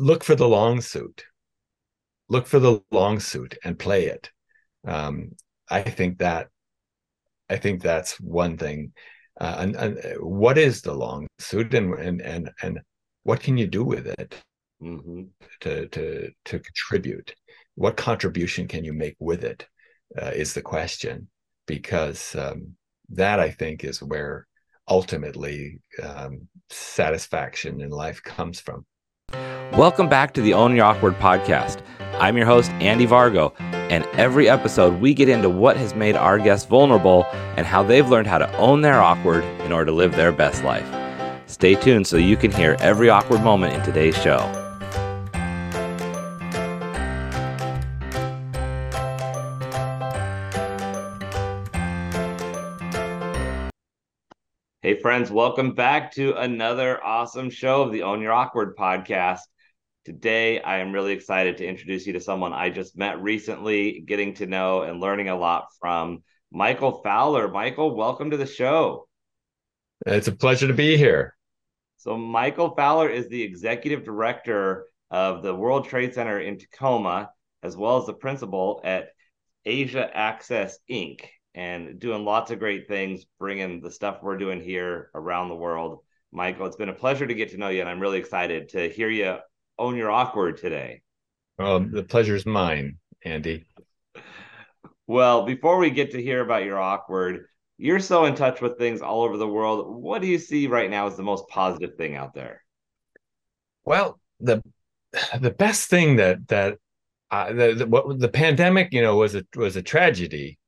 look for the long suit. Look for the long suit and play it. Um, I think that I think that's one thing. Uh, and, and what is the long suit, and and and and what can you do with it mm-hmm. to to to contribute? What contribution can you make with it? Uh, is the question because um, that I think is where ultimately um, satisfaction in life comes from. Welcome back to the Own Your Awkward podcast. I'm your host, Andy Vargo, and every episode we get into what has made our guests vulnerable and how they've learned how to own their awkward in order to live their best life. Stay tuned so you can hear every awkward moment in today's show. Hey, friends, welcome back to another awesome show of the Own Your Awkward podcast. Today, I am really excited to introduce you to someone I just met recently, getting to know and learning a lot from Michael Fowler. Michael, welcome to the show. It's a pleasure to be here. So, Michael Fowler is the executive director of the World Trade Center in Tacoma, as well as the principal at Asia Access Inc and doing lots of great things, bringing the stuff we're doing here around the world. Michael, it's been a pleasure to get to know you, and I'm really excited to hear you own your awkward today. Well, the pleasure is mine, Andy. Well, before we get to hear about your awkward, you're so in touch with things all over the world. What do you see right now as the most positive thing out there? Well, the the best thing that that uh, the, the what the pandemic, you know, was a was a tragedy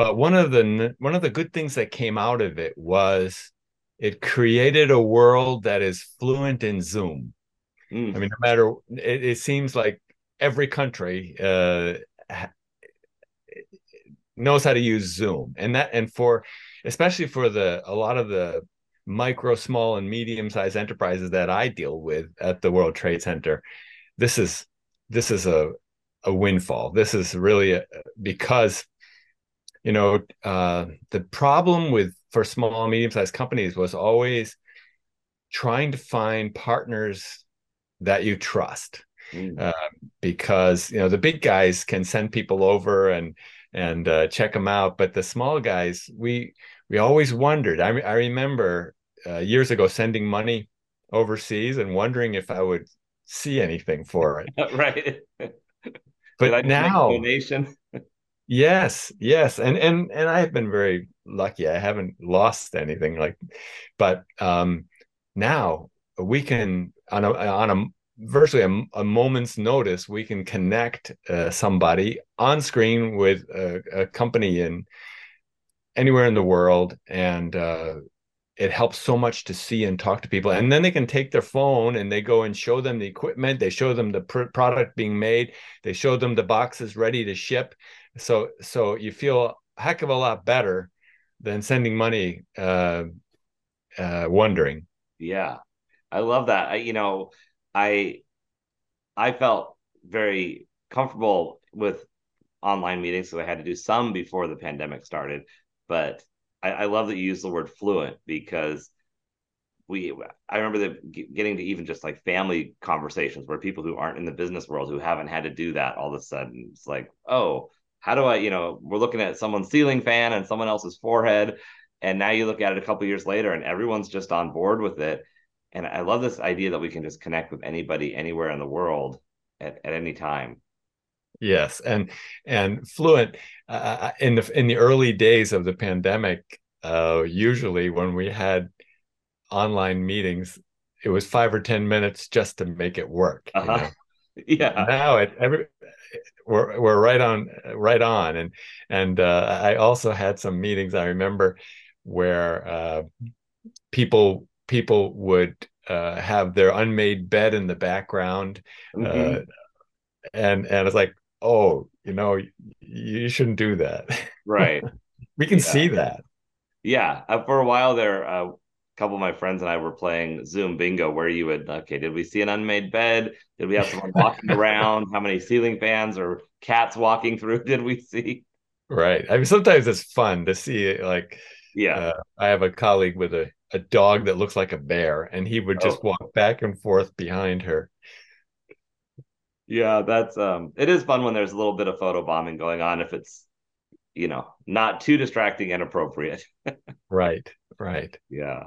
but one of the one of the good things that came out of it was it created a world that is fluent in Zoom. Mm. I mean, no matter it, it seems like every country uh, knows how to use Zoom, and that and for especially for the a lot of the micro, small, and medium sized enterprises that I deal with at the World Trade Center, this is this is a a windfall. This is really a, because you know uh, the problem with for small medium sized companies was always trying to find partners that you trust mm. uh, because you know the big guys can send people over and and uh, check them out but the small guys we we always wondered i, I remember uh, years ago sending money overseas and wondering if i would see anything for it right but now donation Yes, yes, and and and I have been very lucky. I haven't lost anything like, but um, now we can on a on a virtually a, a moment's notice we can connect uh, somebody on screen with a, a, company in anywhere in the world, and uh, it helps so much to see and talk to people. And then they can take their phone and they go and show them the equipment. They show them the pr- product being made. They show them the boxes ready to ship so so you feel a heck of a lot better than sending money uh, uh, wondering. Yeah, I love that. I, you know, I I felt very comfortable with online meetings, so I had to do some before the pandemic started. But I, I love that you use the word fluent because we I remember the getting to even just like family conversations where people who aren't in the business world who haven't had to do that all of a sudden it's like oh how do I, you know, we're looking at someone's ceiling fan and someone else's forehead. And now you look at it a couple years later and everyone's just on board with it. And I love this idea that we can just connect with anybody anywhere in the world at, at any time. Yes, and and fluent uh, uh, in the in the early days of the pandemic. Uh, usually, when we had online meetings, it was five or ten minutes just to make it work. Uh-huh. You know? Yeah. Now it every we're we're right on right on and and uh, I also had some meetings I remember where uh, people people would uh, have their unmade bed in the background uh, mm-hmm. and and it's like oh you know you shouldn't do that right we can yeah. see that yeah uh, for a while there uh, couple of my friends and I were playing Zoom bingo where you would okay, did we see an unmade bed? Did we have someone walking around? How many ceiling fans or cats walking through did we see? Right. I mean sometimes it's fun to see it, like yeah. Uh, I have a colleague with a, a dog that looks like a bear and he would just oh. walk back and forth behind her. yeah, that's um it is fun when there's a little bit of photo bombing going on if it's you know, not too distracting and appropriate. right, right. Yeah.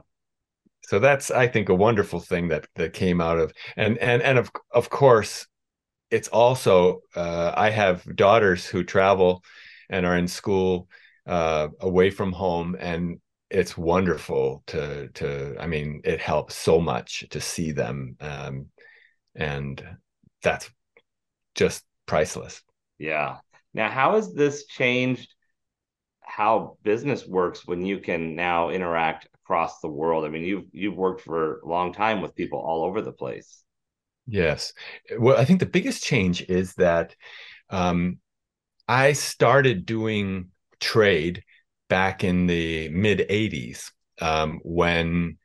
So that's I think a wonderful thing that that came out of and and and of of course it's also uh, I have daughters who travel and are in school uh, away from home and it's wonderful to to I mean it helps so much to see them um, and that's just priceless. Yeah. Now, how has this changed how business works when you can now interact across the world? I mean, you've you've worked for a long time with people all over the place. Yes. Well, I think the biggest change is that um, I started doing trade back in the mid 80s um, when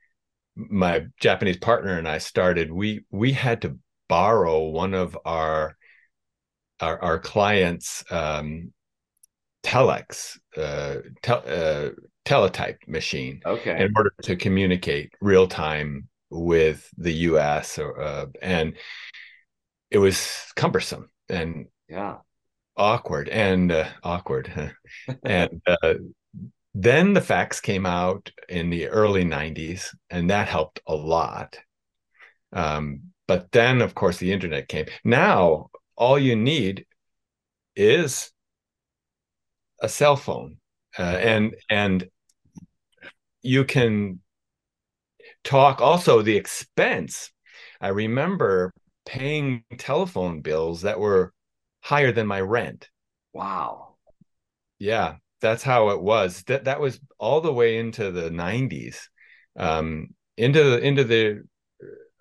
my Japanese partner and I started. We we had to borrow one of our our, our clients um, telex uh, uh, teletype machine okay in order to communicate real time with the us or, uh, and it was cumbersome and yeah awkward and uh, awkward and uh, then the fax came out in the early 90s and that helped a lot. Um, but then of course the internet came. Now all you need is a cell phone uh, and and you can talk. Also the expense. I remember paying telephone bills that were higher than my rent. Wow. Yeah that's how it was. That that was all the way into the 90s um into the into the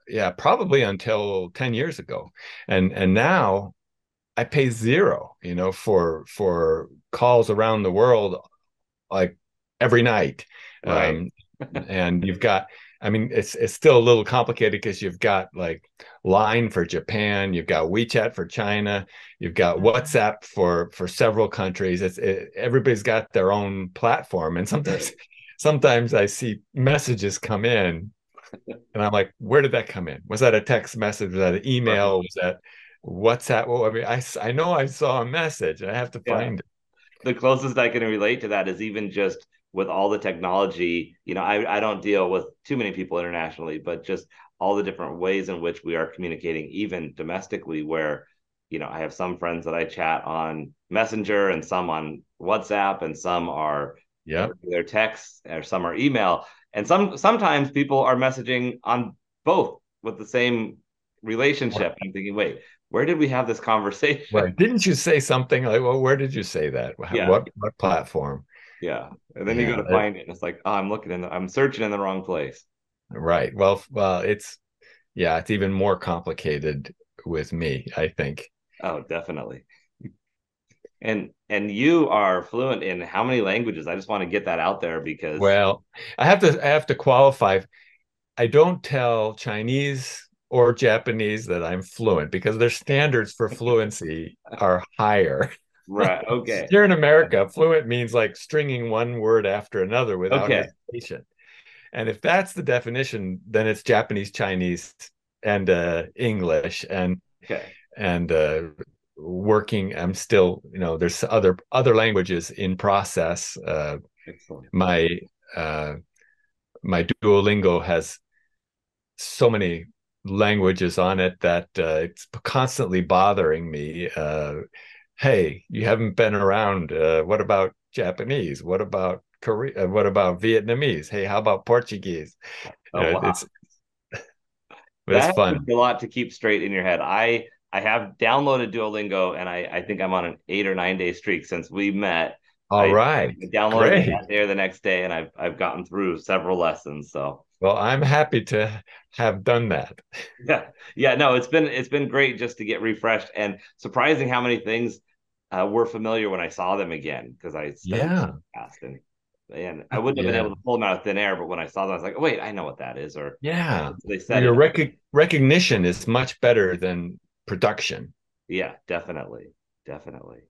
yeah probably until 10 years ago. And and now i pay zero you know for for calls around the world like every night. Right. um and you've got i mean it's it's still a little complicated because you've got like line for japan you've got wechat for china you've got Mm-hmm. whatsapp for for several countries. It's it, everybody's got their own platform and sometimes sometimes i see messages come in and i'm like where did that come in? Was that a text message? Was that an email? Was that whatsapp? Well, i mean i i know i saw a message and i have to Yeah. find it. The closest I can relate to that is even just with all the technology. You know, I, I don't deal with too many people internationally, but just all the different ways in which we are communicating, even domestically, where, you know, I have some friends that I chat on Messenger and some on WhatsApp and some are yeah their texts or some are email. And some sometimes people are messaging on both with the same relationship. I'm thinking, wait, where did we have this conversation? Right. Didn't you say something like, well, where did you say that? Yeah. What what platform? Yeah. And then you go to it- find it and it's like, oh, I'm looking in the, I'm searching in the wrong place. Right. Well, well, it's yeah, it's even more complicated with me, I think. Oh, definitely. And and you are fluent in how many languages? I just want to get that out there because Well, I have to I have to qualify. I don't tell Chinese or Japanese that I'm fluent because their standards for fluency are higher. right, okay. Here in America, fluent means like stringing one word after another without Okay. hesitation. And if that's the definition, then it's Japanese, Chinese, and uh, English, and Okay. and uh, working. I'm still, you know, there's other other languages in process. Uh, my uh, my Duolingo has so many languages on it that uh, it's constantly bothering me. Uh, hey, you haven't been around. Uh, what about Japanese? What about Korea? Uh, what about Vietnamese? Hey, how about Portuguese? Oh, Uh, wow. It's it's fun. a lot to keep straight in your head. I I have downloaded Duolingo and I, I think I'm on an eight or nine day streak since we met. All I- right, I downloaded great. that the next day and I've I've gotten through several lessons. So Well, I'm happy to have done that. yeah yeah no it's been it's been great just to get refreshed and surprising how many things uh, were familiar when i saw them again because i Yeah, and i wouldn't have Yeah. been able to pull them out of thin air but when i saw them i was like oh, wait i know what that is or yeah. they said Your rec- recognition is much better than production. yeah definitely definitely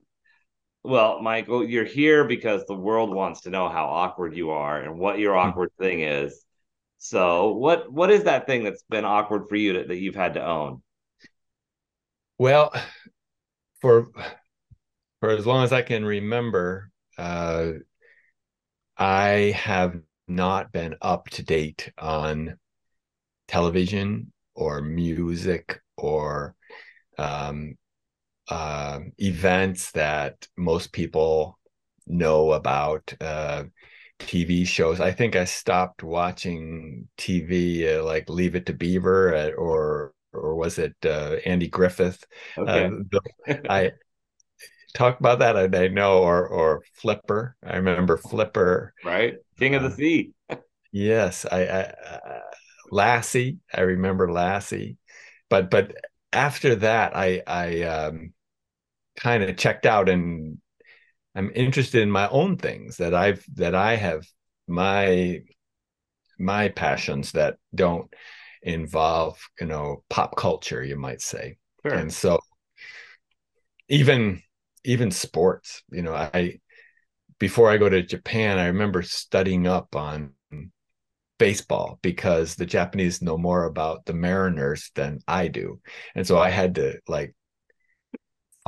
well michael you're here because the world wants to know how awkward you are and what your Hmm. awkward thing is so what what is that thing that's been awkward for you that, that you've had to own Well, for for as long as I can remember, uh, I have not been up to date on television or music or um, uh, events that most people know about. Uh, TV shows. I think I stopped watching TV uh, like Leave It to Beaver uh, or or was it uh, Andy Griffith? Uh, okay. I talk about that. I, I, know or or Flipper. I remember Flipper. Right, King of the Sea. yes, I, I uh, Lassie. I remember Lassie, but but after that, I I um, kind of checked out and I'm interested in my own things that I've that I have my my passions that don't involve you know pop culture you might say sure. and so even even sports you know i before i go to japan i remember studying up on baseball because the japanese know more about the mariners than i do and so i had to like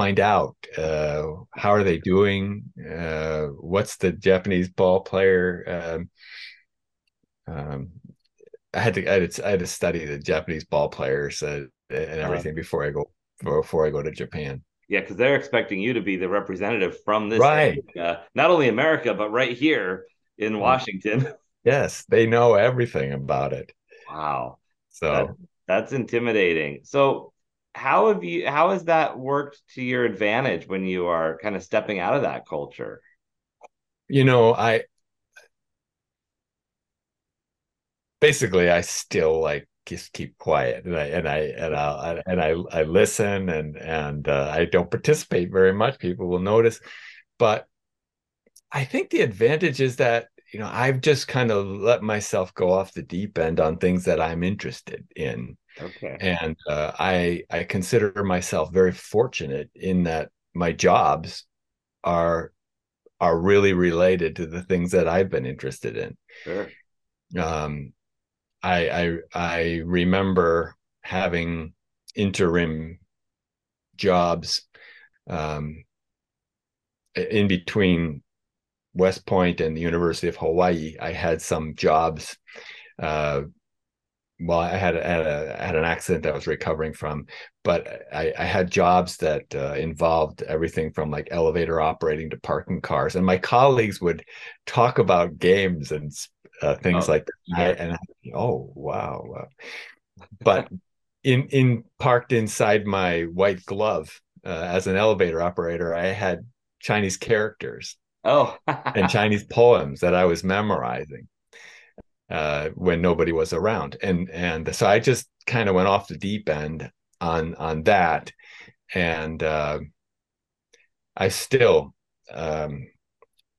find out uh, how are they doing uh, what's the japanese ball player um, um, I had to I had to, I had to study the Japanese ball players uh, and uh-huh. everything before I go before I go to Japan. Yeah, because they're expecting you to be the representative from this right, area, not only America but right here in mm. Washington. Yes, they know everything about it. Wow, so that, that's intimidating. So how have you how has that worked to your advantage when you are kind of stepping out of that culture? You know i basically i still like just keep quiet and i and i and i and i i listen and and uh, i don't participate very much. People will notice. But i think the advantage is that you know i've just kind of let myself go off the deep end on things that i'm interested in Okay. And uh, I I consider myself very fortunate in that my jobs are are really related to the things that I've been interested in. Sure. Um, I I I remember having interim jobs um, in between West Point and the University of Hawaii. I had some jobs uh, well, I had had, a, had an accident that I was recovering from, but I, I had jobs that uh, involved everything from like elevator operating to parking cars, and my colleagues would talk about games and uh, things oh, like that. Yeah. And I, oh wow, wow. but in in parked inside my white glove uh, as an elevator operator, I had Chinese characters. Oh, and Chinese poems that I was memorizing uh, when nobody was around, and and so I just kind of went off the deep end on on that, and uh, I still um,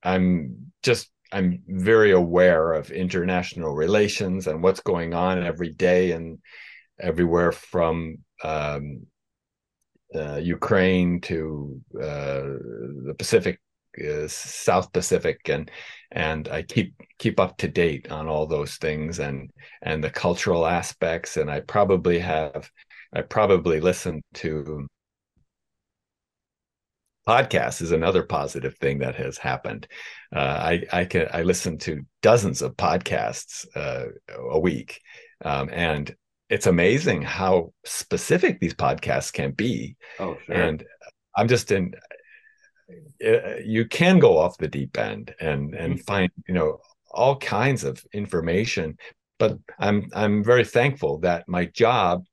I'm just I'm very aware of international relations and what's going on every day and everywhere from um, uh, Ukraine to uh, the Pacific is South Pacific, and and I keep keep up to date on all those things and and the cultural aspects. And I probably have I probably listen to podcasts is another positive thing that has happened. Uh, I I can I listen to dozens of podcasts uh, a week, um, and it's amazing how specific these podcasts can be. Oh, sure. And I'm just in you can go off the deep end and and mm-hmm. find you know all kinds of information but i'm i'm very thankful that my job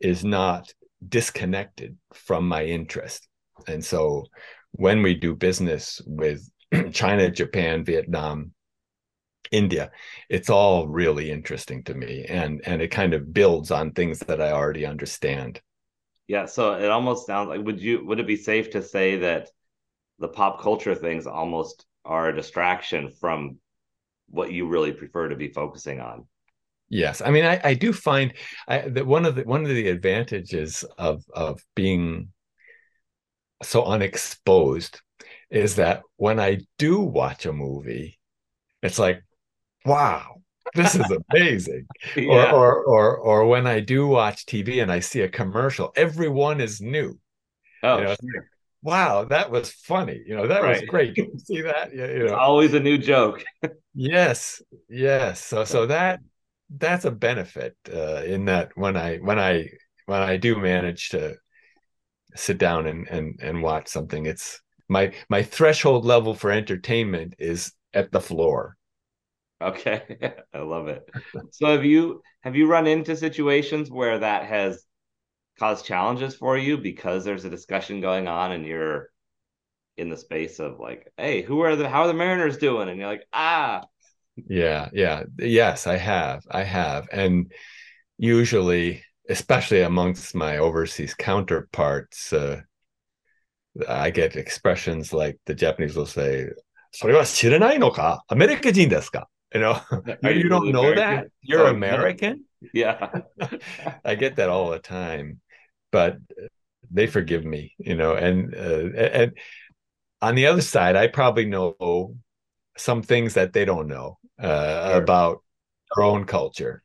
is not disconnected from my interest and so when we do business with china japan vietnam india it's all really interesting to me and and it kind of builds on things that i already understand yeah so it almost sounds like would you would it be safe to say that the pop culture things almost are a distraction from what you really prefer to be focusing on. Yes, I mean, I, I do find I, that one of the one of the advantages of of being so unexposed is that when I do watch a movie, it's like, wow, this is amazing. yeah. or, or or or when I do watch TV and I see a commercial, everyone is new. Oh, you know, sure. Wow, that was funny. You know, that right. was great. you see that? Yeah, you know. Always a new joke. yes, yes. So so that that's a benefit uh, in that when I when I when I do manage to sit down and and and watch something, it's my my threshold level for entertainment is at the floor. Okay, I love it. So have you have you run into situations where that has caused challenges for you because there's a discussion going on and you're in the space of like, hey, who are the how are the Mariners doing? And you're like, ah. Yeah, yeah. Yes, I have. I have. And usually, especially amongst my overseas counterparts, uh, I get expressions like the Japanese will say, それは知らないのかアメリカ人ですか You know, you, you don't know American? that? You're oh, American? Yeah. I get that all the time, but they forgive me, you know, and, uh, and on the other side, I probably know some things that they don't know uh, sure. about their own culture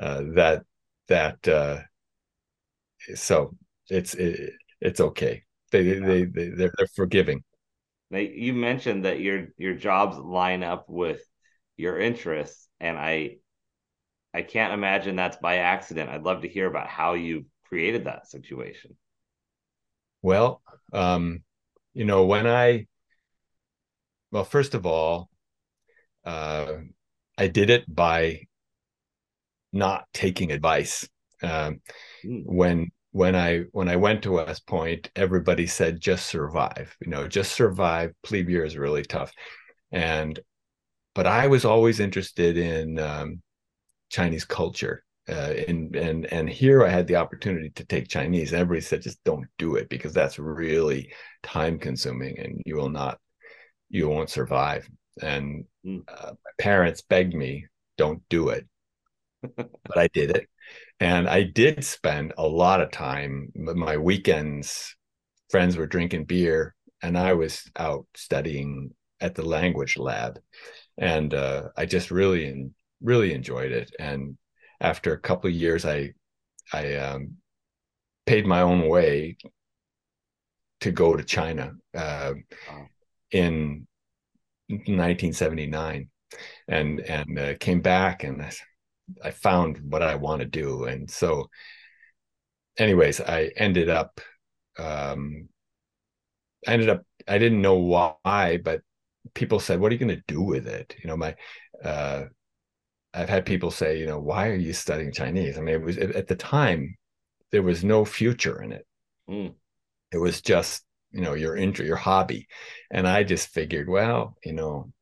uh, that, that, uh, so it's, it, it's okay. They, yeah. they, they, they're, they're forgiving. Now, you mentioned that your your jobs line up with your interests, and I I can't imagine that's by accident. I'd love to hear about how you created that situation. Well, um, you know, when I well, first of all, uh, I did it by not taking advice. Um, mm. When when I when I went to West Point, everybody said just survive. You know, just survive. Plebe year is really tough, and but I was always interested in um, Chinese culture. Uh, and and and here I had the opportunity to take Chinese. Everybody said just don't do it because that's really time consuming and you will not you won't survive. And hmm. uh, my parents begged me don't do it, but I did it and I did spend a lot of time, my weekends, friends were drinking beer, and I was out studying at the language lab. And uh, I just really, really enjoyed it. And after a couple of years, I, I um, paid my own way to go to China uh, wow. in 1979, and and uh, came back and I I found what I want to do. And so, anyways, I ended up, um, I ended up, I didn't know why, but people said, "What are you going to do with it?" You know, my, uh, I've had people say, you know, why are you studying Chinese? I mean, it was at the time there was no future in it. Mm. It was just, you know, your interest, your hobby, and I just figured, well, you know,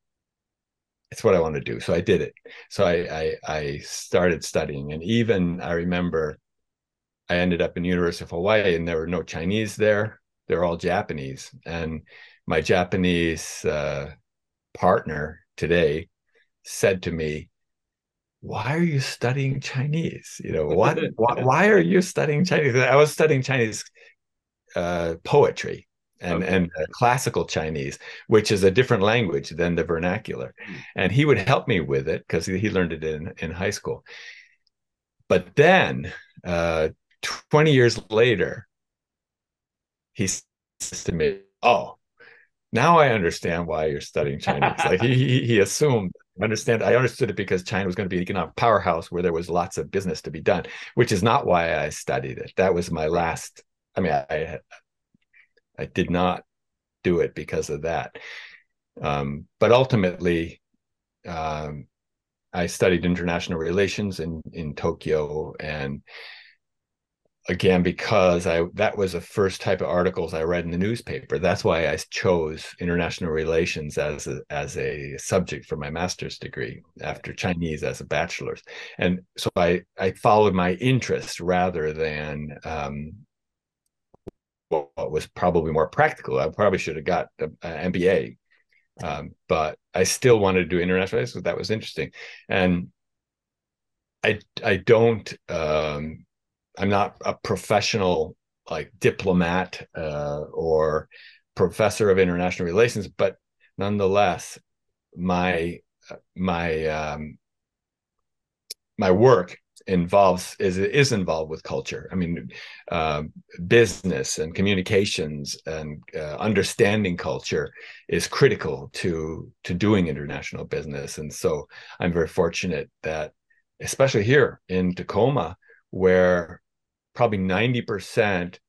it's what I want to do. So I did it. So I, I, I started studying, and even I remember I ended up in University of Hawaii, and there were no Chinese there. They're all Japanese, and my Japanese uh, partner today said to me, "Why are you studying Chinese? You know what? why, why, are you studying Chinese?" I was studying Chinese uh, poetry, and okay. and uh, classical Chinese, which is a different language than the vernacular. Mm. And he would help me with it because he, he, learned it in in high school. But then, uh, twenty years later, he says to me, "Oh, now I understand why you're studying Chinese." like he, he he assumed. Understand. I understood it because China was going to be an economic powerhouse where there was lots of business to be done, which is not why I studied it. That was my last. I mean, I I did not do it because of that. Um, but ultimately, um, I studied international relations in in Tokyo, and again because I that was the first type of articles I read in the newspaper. That's why I chose international relations as a, as a subject for my master's degree after Chinese as a bachelor's, and so I I followed my interest rather than um, what was probably more practical. I probably should have got an MBA, um, but I still wanted to do international so that was interesting. And I I don't um, I'm not a professional like diplomat uh, or professor of international relations, but nonetheless, my my um, my work involves is is involved with culture. I mean, uh, business and communications and uh, understanding culture is critical to to doing international business. And so I'm very fortunate that, especially here in Tacoma, where probably ninety percent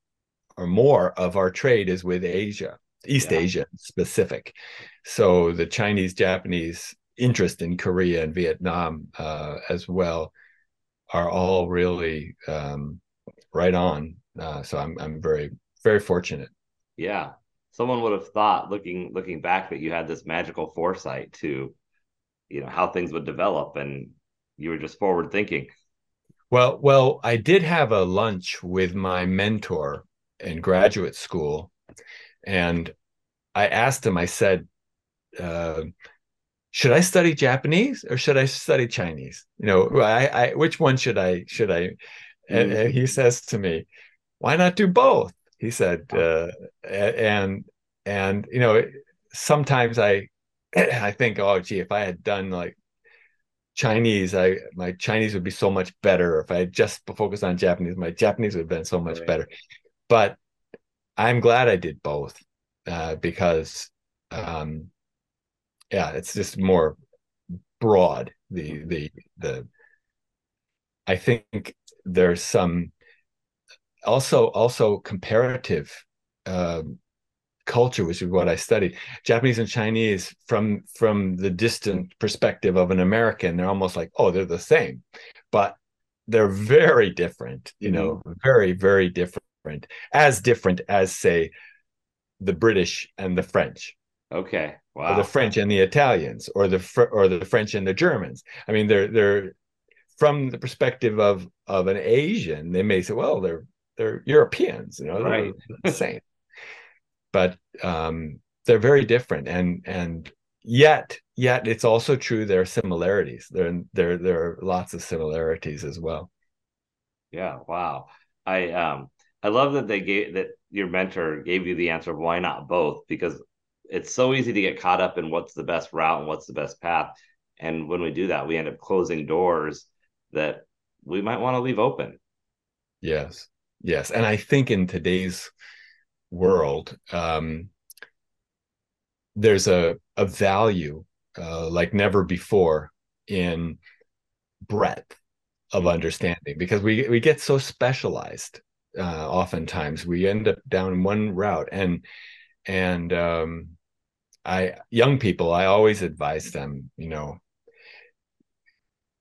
or more of our trade is with Asia, East yeah. Asia specific. So the Chinese, Japanese interest in Korea and Vietnam uh, as well are all really um, right on. Uh, so I'm I'm very very fortunate. Yeah, someone would have thought looking looking back that you had this magical foresight to, you know, how things would develop, and you were just forward thinking. Well, well, I did have a lunch with my mentor in graduate school, and I asked him. I said. Uh, should I study Japanese or should I study Chinese? You know, I, I which one should I should I? And, and, he says to me, "Why not do both?" He said, uh, and and you know, sometimes I I think, oh gee, if I had done like Chinese, I my Chinese would be so much better. If I had just focused on Japanese, my Japanese would have been so much right. better. But I'm glad I did both uh, because um, yeah, it's just more broad. The the the I think there's some also also comparative um, culture, which is what I studied. Japanese and Chinese from from the distant perspective of an American, they're almost like, oh, they're the same. But they're very different, you know, mm-hmm. very, very different, as different as, say, the British and the French. Okay. Wow. Or the French and the Italians, or the Fr- or the French and the Germans. I mean, they're they're from the perspective of of an Asian, they may say, well, they're they're Europeans, you know, right. They're the same. But um, they're very different, and and yet yet it's also true there are similarities. There there there are lots of similarities as well. Yeah. Wow. I um I love that they gave that your mentor gave you the answer of why not both because it's so easy to get caught up in what's the best route and what's the best path. And when we do that, we end up closing doors that we might want to leave open. Yes. Yes. And I think in today's world, um, there's a, a value uh, like never before in breadth of understanding because we, we get so specialized uh, oftentimes. We end up down one route and and um, I young people, I always advise them, you know,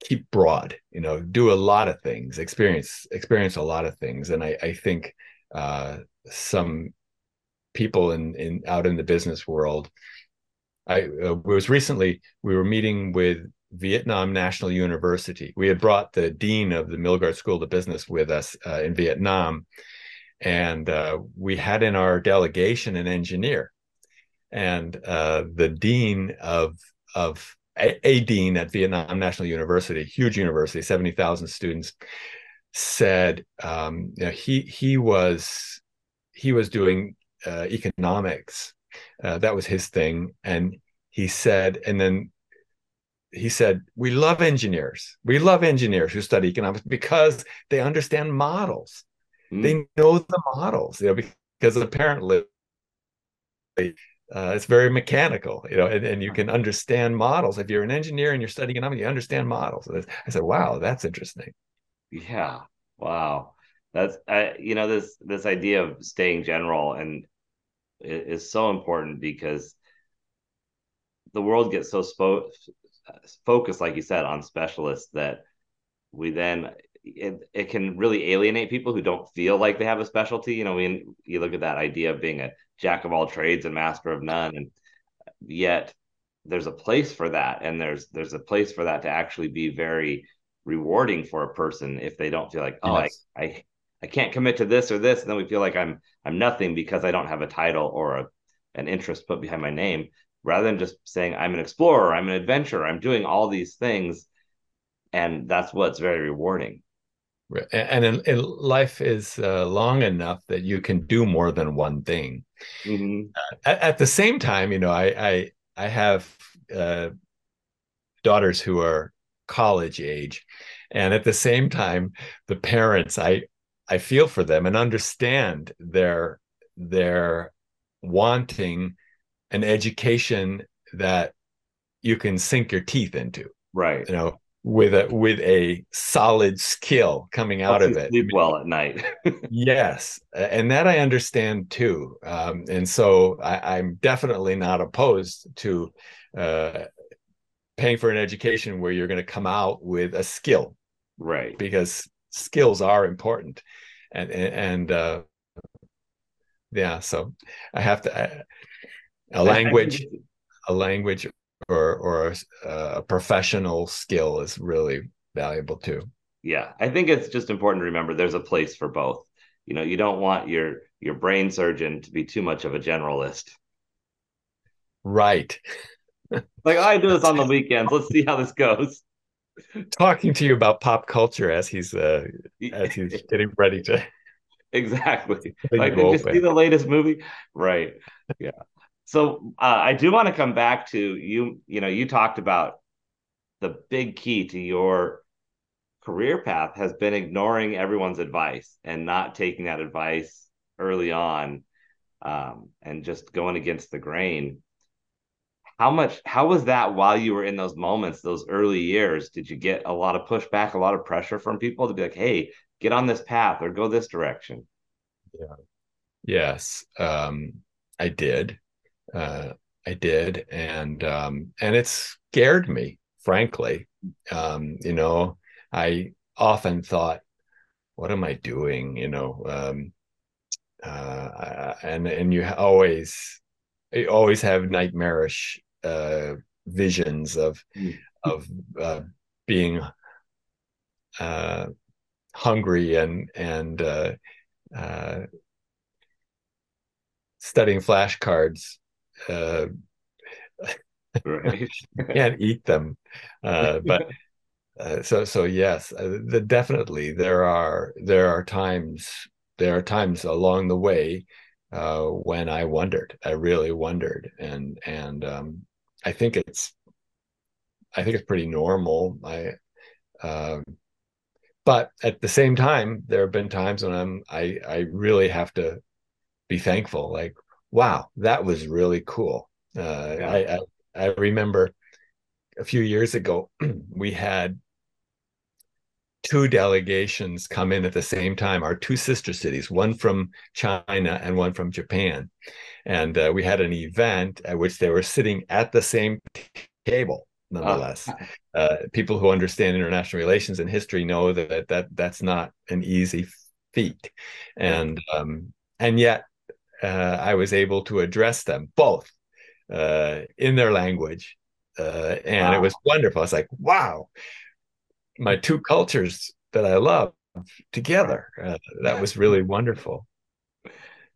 keep broad, you know, do a lot of things, experience experience a lot of things, and I, I think uh, some people in in out in the business world. I uh, was recently we were meeting with Vietnam National University. We had brought the dean of the Milgard School of Business with us uh, in Vietnam, and uh, we had in our delegation an engineer and uh, the dean of of a, a, dean at Vietnam National University, huge university, seventy thousand students, said um, you know, he he was he was doing uh, economics, uh, that was his thing, and he said, and then he said, "We love engineers. We love engineers who study economics because they understand models. Mm. They know the models, you know, because apparently." uh, it's very mechanical, you know, and, and you can understand models. If you're an engineer and you're studying economics, you understand models. I said, wow, that's interesting. Yeah. Wow. That's, uh, you know, this, this idea of staying general and is so important because the world gets so spo- focused, like you said, on specialists that we then it, it can really alienate people who don't feel like they have a specialty. You know, when you look at that idea of being a jack of all trades and master of none, and yet there's a place for that, and there's there's a place for that to actually be very rewarding for a person if they don't feel like, oh, yes. I, I I can't commit to this or this, and then we feel like I'm I'm nothing because I don't have a title or a an interest put behind my name. Rather than just saying I'm an explorer, I'm an adventurer, I'm doing all these things, and that's what's very rewarding. And in, in life is uh, long enough that you can do more than one thing. Mm-hmm. uh, at, at, the same time you know i i, I have uh, daughters who are college age. And at the same time the parents i i feel for them and understand their their wanting an education that you can sink your teeth into right. you know with a with a solid skill coming out Helps of it. sleep well at night. Yes and that i understand too um, and so I, am definitely not opposed to uh, paying for an education where you're going to come out with a skill. Right. Because skills are important. And and uh, yeah so i have to uh, a language a language or or a, a professional skill is really valuable too. Yeah i think it's just important to remember there's a place for both. You know you don't want your your brain surgeon to be too much of a generalist. Right. Like i do this on the weekends. Let's see how this goes talking to you about pop culture as he's uh as he's getting ready to exactly like did you see the latest movie right yeah so uh, I do want to come back to you. You know, you talked about the big key to your career path has been ignoring everyone's advice and not taking that advice early on, um, and just going against the grain. How much? How was that while you were in those moments, those early years? Did you get a lot of pushback, a lot of pressure from people to be like, "Hey, get on this path or go this direction"? Yeah. Yes, um, I did uh, I did, and um, and it scared me, frankly. Um, you know, I often thought, "What am I doing?" You know, um, uh, and and you always you always have nightmarish uh, visions of mm. of uh, being uh, hungry and and uh, uh, studying flashcards uh, right. can't eat them. Uh, but uh, so so yes, uh, the, definitely there are there are times there are times along the way uh, when I wondered. I really wondered, and and um, I think it's I think it's pretty normal. I um, but at the same time, there have been times when I'm I I really have to be thankful. Like wow, that was really cool. Uh, yeah. I, I, I remember a few years ago we had two delegations come in at the same time our two sister cities one from china and one from japan and uh, we had an event at which they were sitting at the same table nonetheless oh. uh, people who understand international relations and history know that that that's not an easy feat and um, and yet uh, I was able to address them both uh, in their language. Uh, and wow. it was wonderful. I was like, wow, my two cultures that I love together. Uh, that was really wonderful.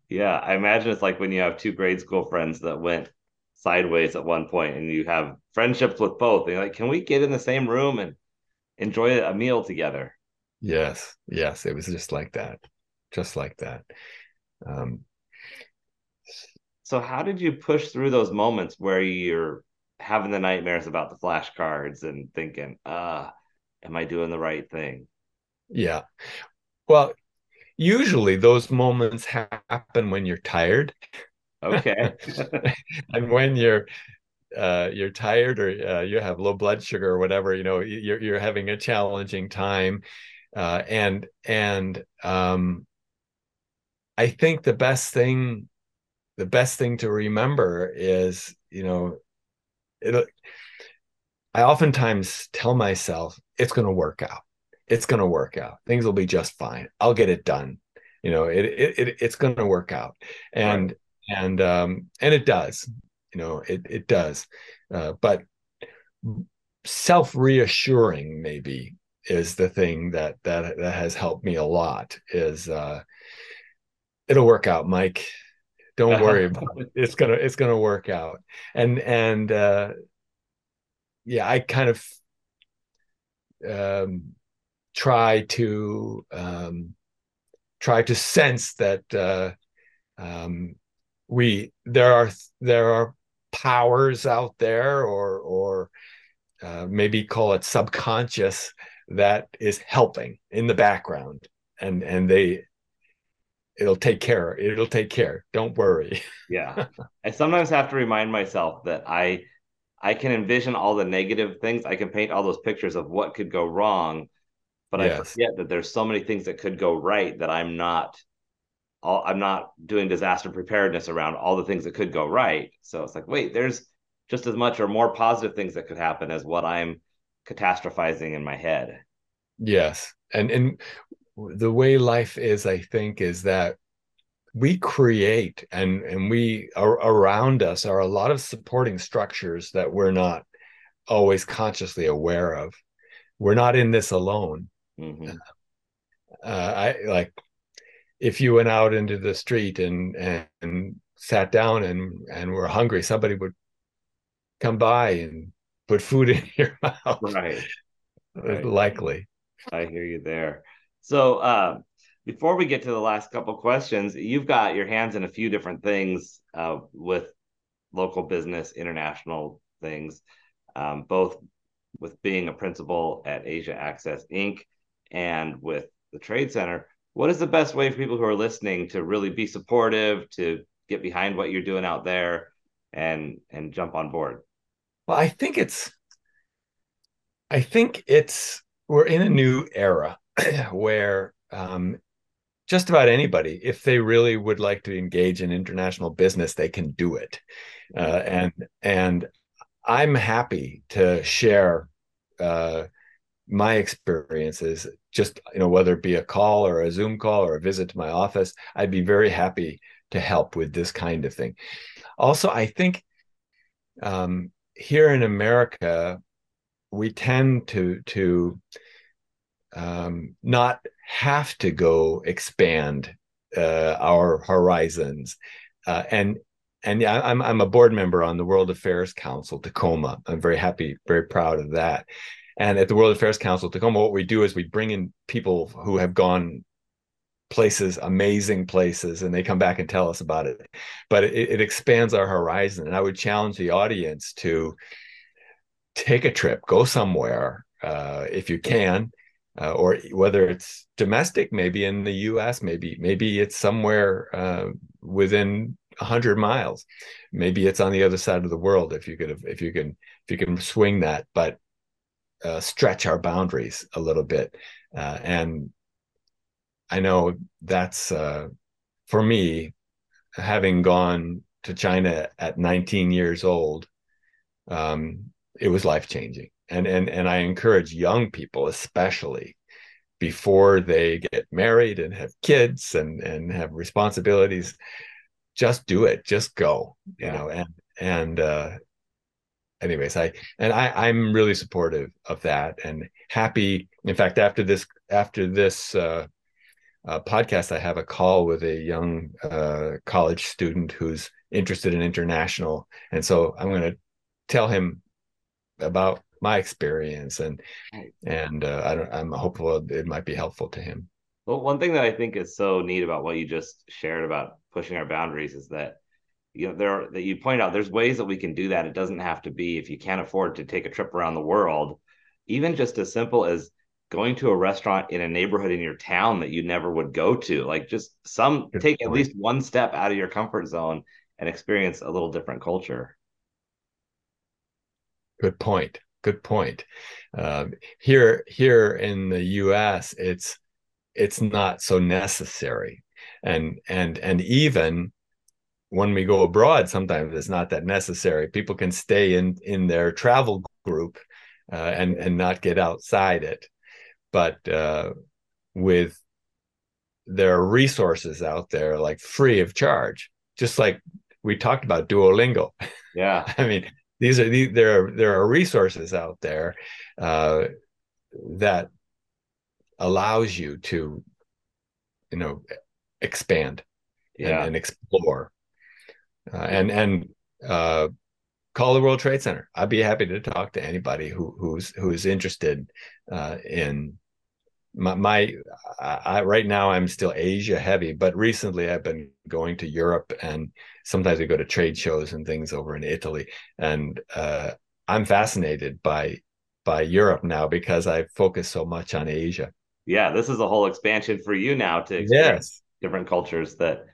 Yeah, I imagine it's like when you have two grade school friends that went sideways at one point and you have friendships with both. And you're like, can we get in the same room and enjoy a meal together? Yes, yes, it was just like that, just like that. Um, so how did you push through those moments where you're having the nightmares about the flashcards and thinking, uh, am I doing the right thing? Yeah. Well, usually those moments happen when you're tired. Okay. and when you're uh, you're tired or uh, you have low blood sugar or whatever, you know, you're you're having a challenging time, uh, and and um, I think the best thing the best thing to remember is, you know, it I oftentimes tell myself it's going to work out. It's going to work out. Things will be just fine. I'll get it done. You know, it, it, it it's going to work out. And right. and um and it does. You know, it it does. Uh, but self reassuring maybe is the thing that that that has helped me a lot is uh it'll work out mike don't worry about it. It's gonna it's gonna work out. And and uh, yeah, I kind of um, try to um, try to sense that uh, um, we there are there are powers out there or or uh, maybe call it subconscious that is helping in the background and and they it'll take care it'll take care. Don't worry. Yeah. I sometimes have to remind myself that i i can envision all the negative things. I can paint all those pictures of what could go wrong but yes. i forget that there's so many things that could go right that i'm not all, i'm not doing disaster preparedness around all the things that could go right. So it's like wait there's just as much or more positive things that could happen as what i'm catastrophizing in my head. Yes. And and the way life is i think is that we create and and we are around us are a lot of supporting structures that we're not always consciously aware of. We're not in this alone. Mm-hmm. uh, i like if you went out into the street and and sat down and and were hungry somebody would come by and put food in your mouth. Right, right. likely. I hear you there. So uh, before we get to the last couple questions, you've got your hands in a few different things uh, with local business, international things, um, both with being a principal at Asia Access Inc. and with the Trade Center. What is the best way for people who are listening to really be supportive, to get behind what you're doing out there, and and jump on board? Well, I think it's, I think it's we're in a new era where um, just about anybody, if they really would like to engage in international business, they can do it. Uh, and and I'm happy to share uh, my experiences. Just you know, whether it be a call or a Zoom call or a visit to my office, I'd be very happy to help with this kind of thing. Also, I think um, here in America, we tend to to um, not have to go expand uh, our horizons. Uh, and and yeah, I'm I'm a board member on the World Affairs Council Tacoma. I'm very happy, very proud of that. And at the World Affairs Council Tacoma, what we do is we bring in people who have gone places, amazing places, and they come back and tell us about it. But it, it expands our horizon. And I would challenge the audience to take a trip, go somewhere uh, if you can, uh, or whether it's domestic, maybe in the U.S., maybe maybe it's somewhere uh, within hundred miles, maybe it's on the other side of the world. If you could, if you can, if you can swing that, but uh, stretch our boundaries a little bit, uh, and I know that's uh, for me, having gone to China at 19 years old, um, it was life changing and and and I encourage young people especially before they get married and have kids and and have responsibilities just do it just go you yeah. know and and uh anyways i and i i'm really supportive of that and happy in fact after this after this uh, uh podcast i have a call with a young uh college student who's interested in international and so i'm going to tell him about my experience and and uh, I don't, I'm hopeful it might be helpful to him. Well, one thing that I think is so neat about what you just shared about pushing our boundaries is that you know there are, that you point out there's ways that we can do that. It doesn't have to be if you can't afford to take a trip around the world, even just as simple as going to a restaurant in a neighborhood in your town that you never would go to. Like just some Good take point. at least one step out of your comfort zone and experience a little different culture. Good point good point. Uh, here, here in the U.S., it's it's not so necessary, and and and even when we go abroad, sometimes it's not that necessary. People can stay in in their travel group uh, and and not get outside it, but uh, with there are resources out there like free of charge, just like we talked about Duolingo. Yeah, I mean these are these, there are there are resources out there uh, that allows you to you know expand yeah. and, and explore uh, and and uh, call the World Trade Center. I'd be happy to talk to anybody who who's who's interested uh, in my, my I, right now I'm still Asia heavy, but recently I've been going to Europe and sometimes we go to trade shows and things over in Italy, and uh, I'm fascinated by by Europe now because I focus so much on Asia. Yeah, this is a whole expansion for you now to experience yes. different cultures. That,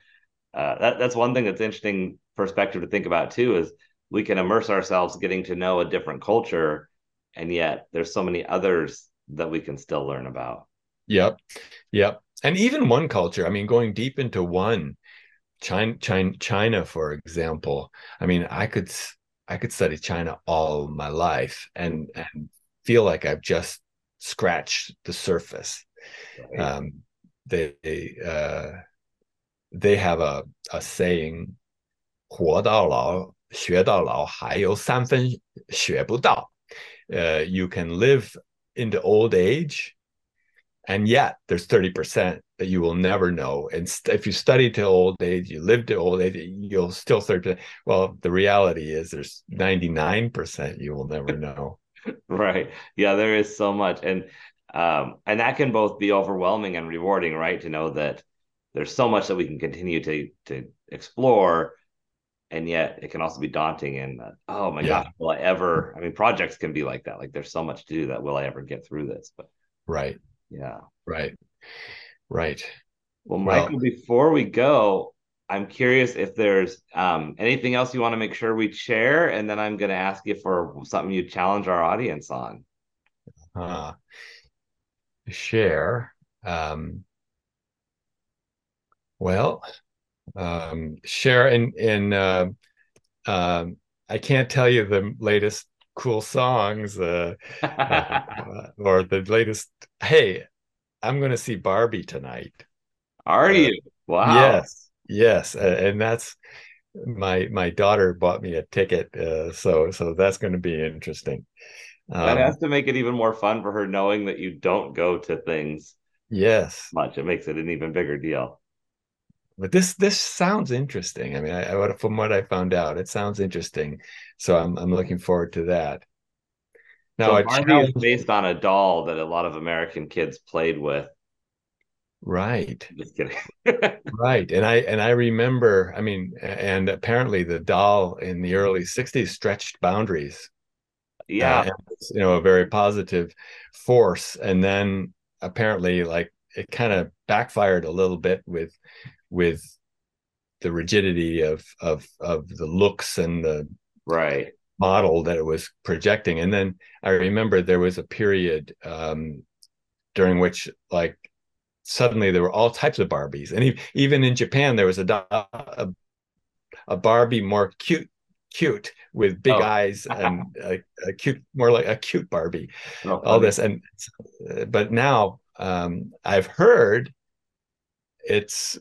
uh, that that's one thing that's interesting perspective to think about too. Is we can immerse ourselves getting to know a different culture, and yet there's so many others that we can still learn about. Yep, yep, and even one culture. I mean, going deep into one, China, China, China, for example. I mean, I could I could study China all my life and and feel like I've just scratched the surface. Right. Um, they they, uh, they have a a saying, 活到老学到老还有三分学不到. Uh, you can live into old age, and yet there's 30% that you will never know. And st- if you study till old age, you live to old age, you'll still start to. Well, the reality is there's 99% you will never know. right. Yeah, there is so much. And um, and that can both be overwhelming and rewarding, right? To know that there's so much that we can continue to to explore. And yet it can also be daunting and uh, oh my yeah. gosh, will I ever I mean projects can be like that. Like there's so much to do that will I ever get through this? But right. Yeah. Right. Right. Well, Michael, well, before we go, I'm curious if there's um, anything else you want to make sure we share, and then I'm going to ask you for something you challenge our audience on. Uh, share. Um, well, um, share in in. Uh, uh, I can't tell you the latest cool songs uh, uh, or the latest. Hey, I'm going to see Barbie tonight. Are uh, you? Wow. Yes, yes, and that's my my daughter bought me a ticket, uh, so so that's going to be interesting. Um, that has to make it even more fun for her knowing that you don't go to things. Yes, much. It makes it an even bigger deal. But this this sounds interesting. I mean, I, I from what I found out, it sounds interesting. So I'm I'm looking forward to that. Now, so Barbie is based on a doll that a lot of American kids played with. Right. Just kidding. right. And I and I remember, I mean, and apparently the doll in the early 60s stretched boundaries. Yeah. Uh, you know, a very positive force. And then apparently like it kind of backfired a little bit with with the rigidity of of of the looks and the right. model that it was projecting. And then I remember there was a period um, during which, like, suddenly there were all types of Barbies, and even in Japan there was a a, a Barbie more cute cute with big oh. eyes and a, a, cute more like a cute barbie. Oh, all this. And but now um, i've heard it's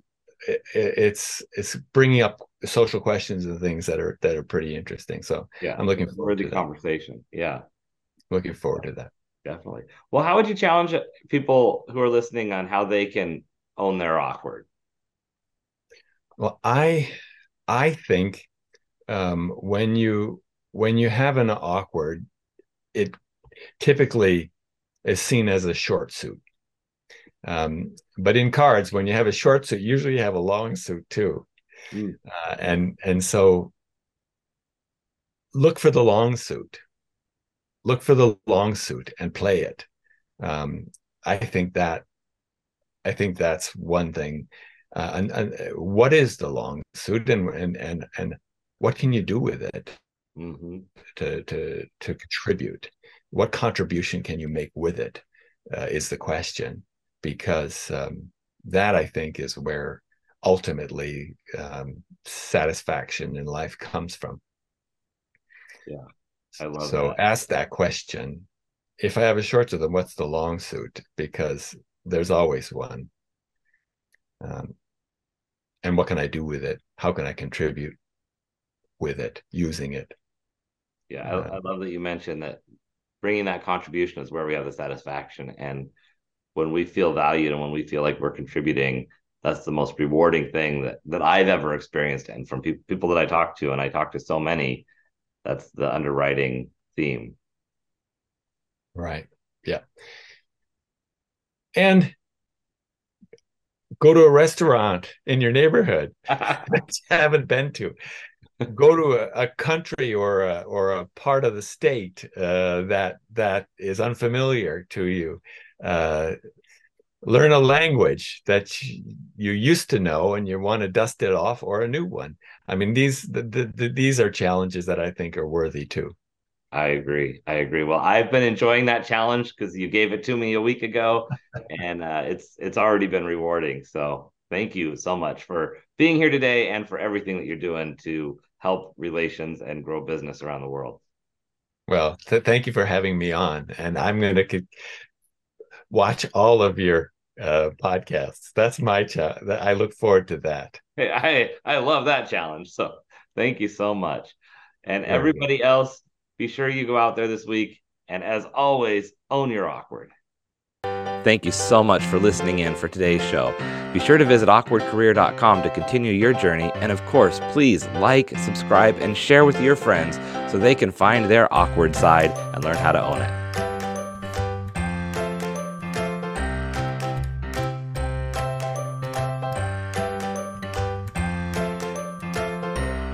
it, it's it's bringing up social questions and things that are that are pretty interesting. So yeah, I'm looking forward to the conversation. That. Yeah, looking forward to that. Definitely. Well, how would you challenge people who are listening on how they can own their awkward? Well, I I think um, when you when you have an awkward, it typically is seen as a short suit. Um, but in cards, when you have a short suit, usually you have a long suit too. Mm. Uh, and and so look for the long suit. Look for the long suit and play it. Um, I think that I think that's one thing. Uh, and, and, what is the long suit, and and and and what can you do with it mm-hmm. to to to contribute? What contribution can you make with it? Uh, is the question because um, that I think is where ultimately um, satisfaction in life comes from. Yeah, I love. So that. ask that question. If I have a short suit, then what's the long suit? Because there's always one. Um, and what can I do with it? How can I contribute with it, using it? Yeah, uh, I, I love that you mentioned that bringing that contribution is where we have the satisfaction and when we feel valued and when we feel like we're contributing that's the most rewarding thing that that I've ever experienced and from pe- people that I talk to and I talk to so many that's the underwriting theme. Right. Yeah. And go to a restaurant in your neighborhood that you haven't been to. Go to a, a, country or a, or a part of the state uh, that that is unfamiliar to you. Uh, learn a language that you used to know and you want to dust it off, or a new one. I mean, these the, the, the, these are challenges that I think are worthy too. I agree. I agree. Well, I've been enjoying that challenge because you gave it to me a week ago, and uh, it's it's already been rewarding. So thank you so much for being here today and for everything that you're doing to help relations and grow business around the world. Well, th- thank you for having me on, and I'm going to c- watch all of your uh, podcasts. That's my challenge. I look forward to that. Hey, I I love that challenge. So thank you so much, and everybody else be sure you go out there this week. And as always, own your awkward. Thank you so much for listening in for today's show. Be sure to visit awkwardcareer.com to continue your journey. And of course, please like, subscribe, and share with your friends so they can find their awkward side and learn how to own it.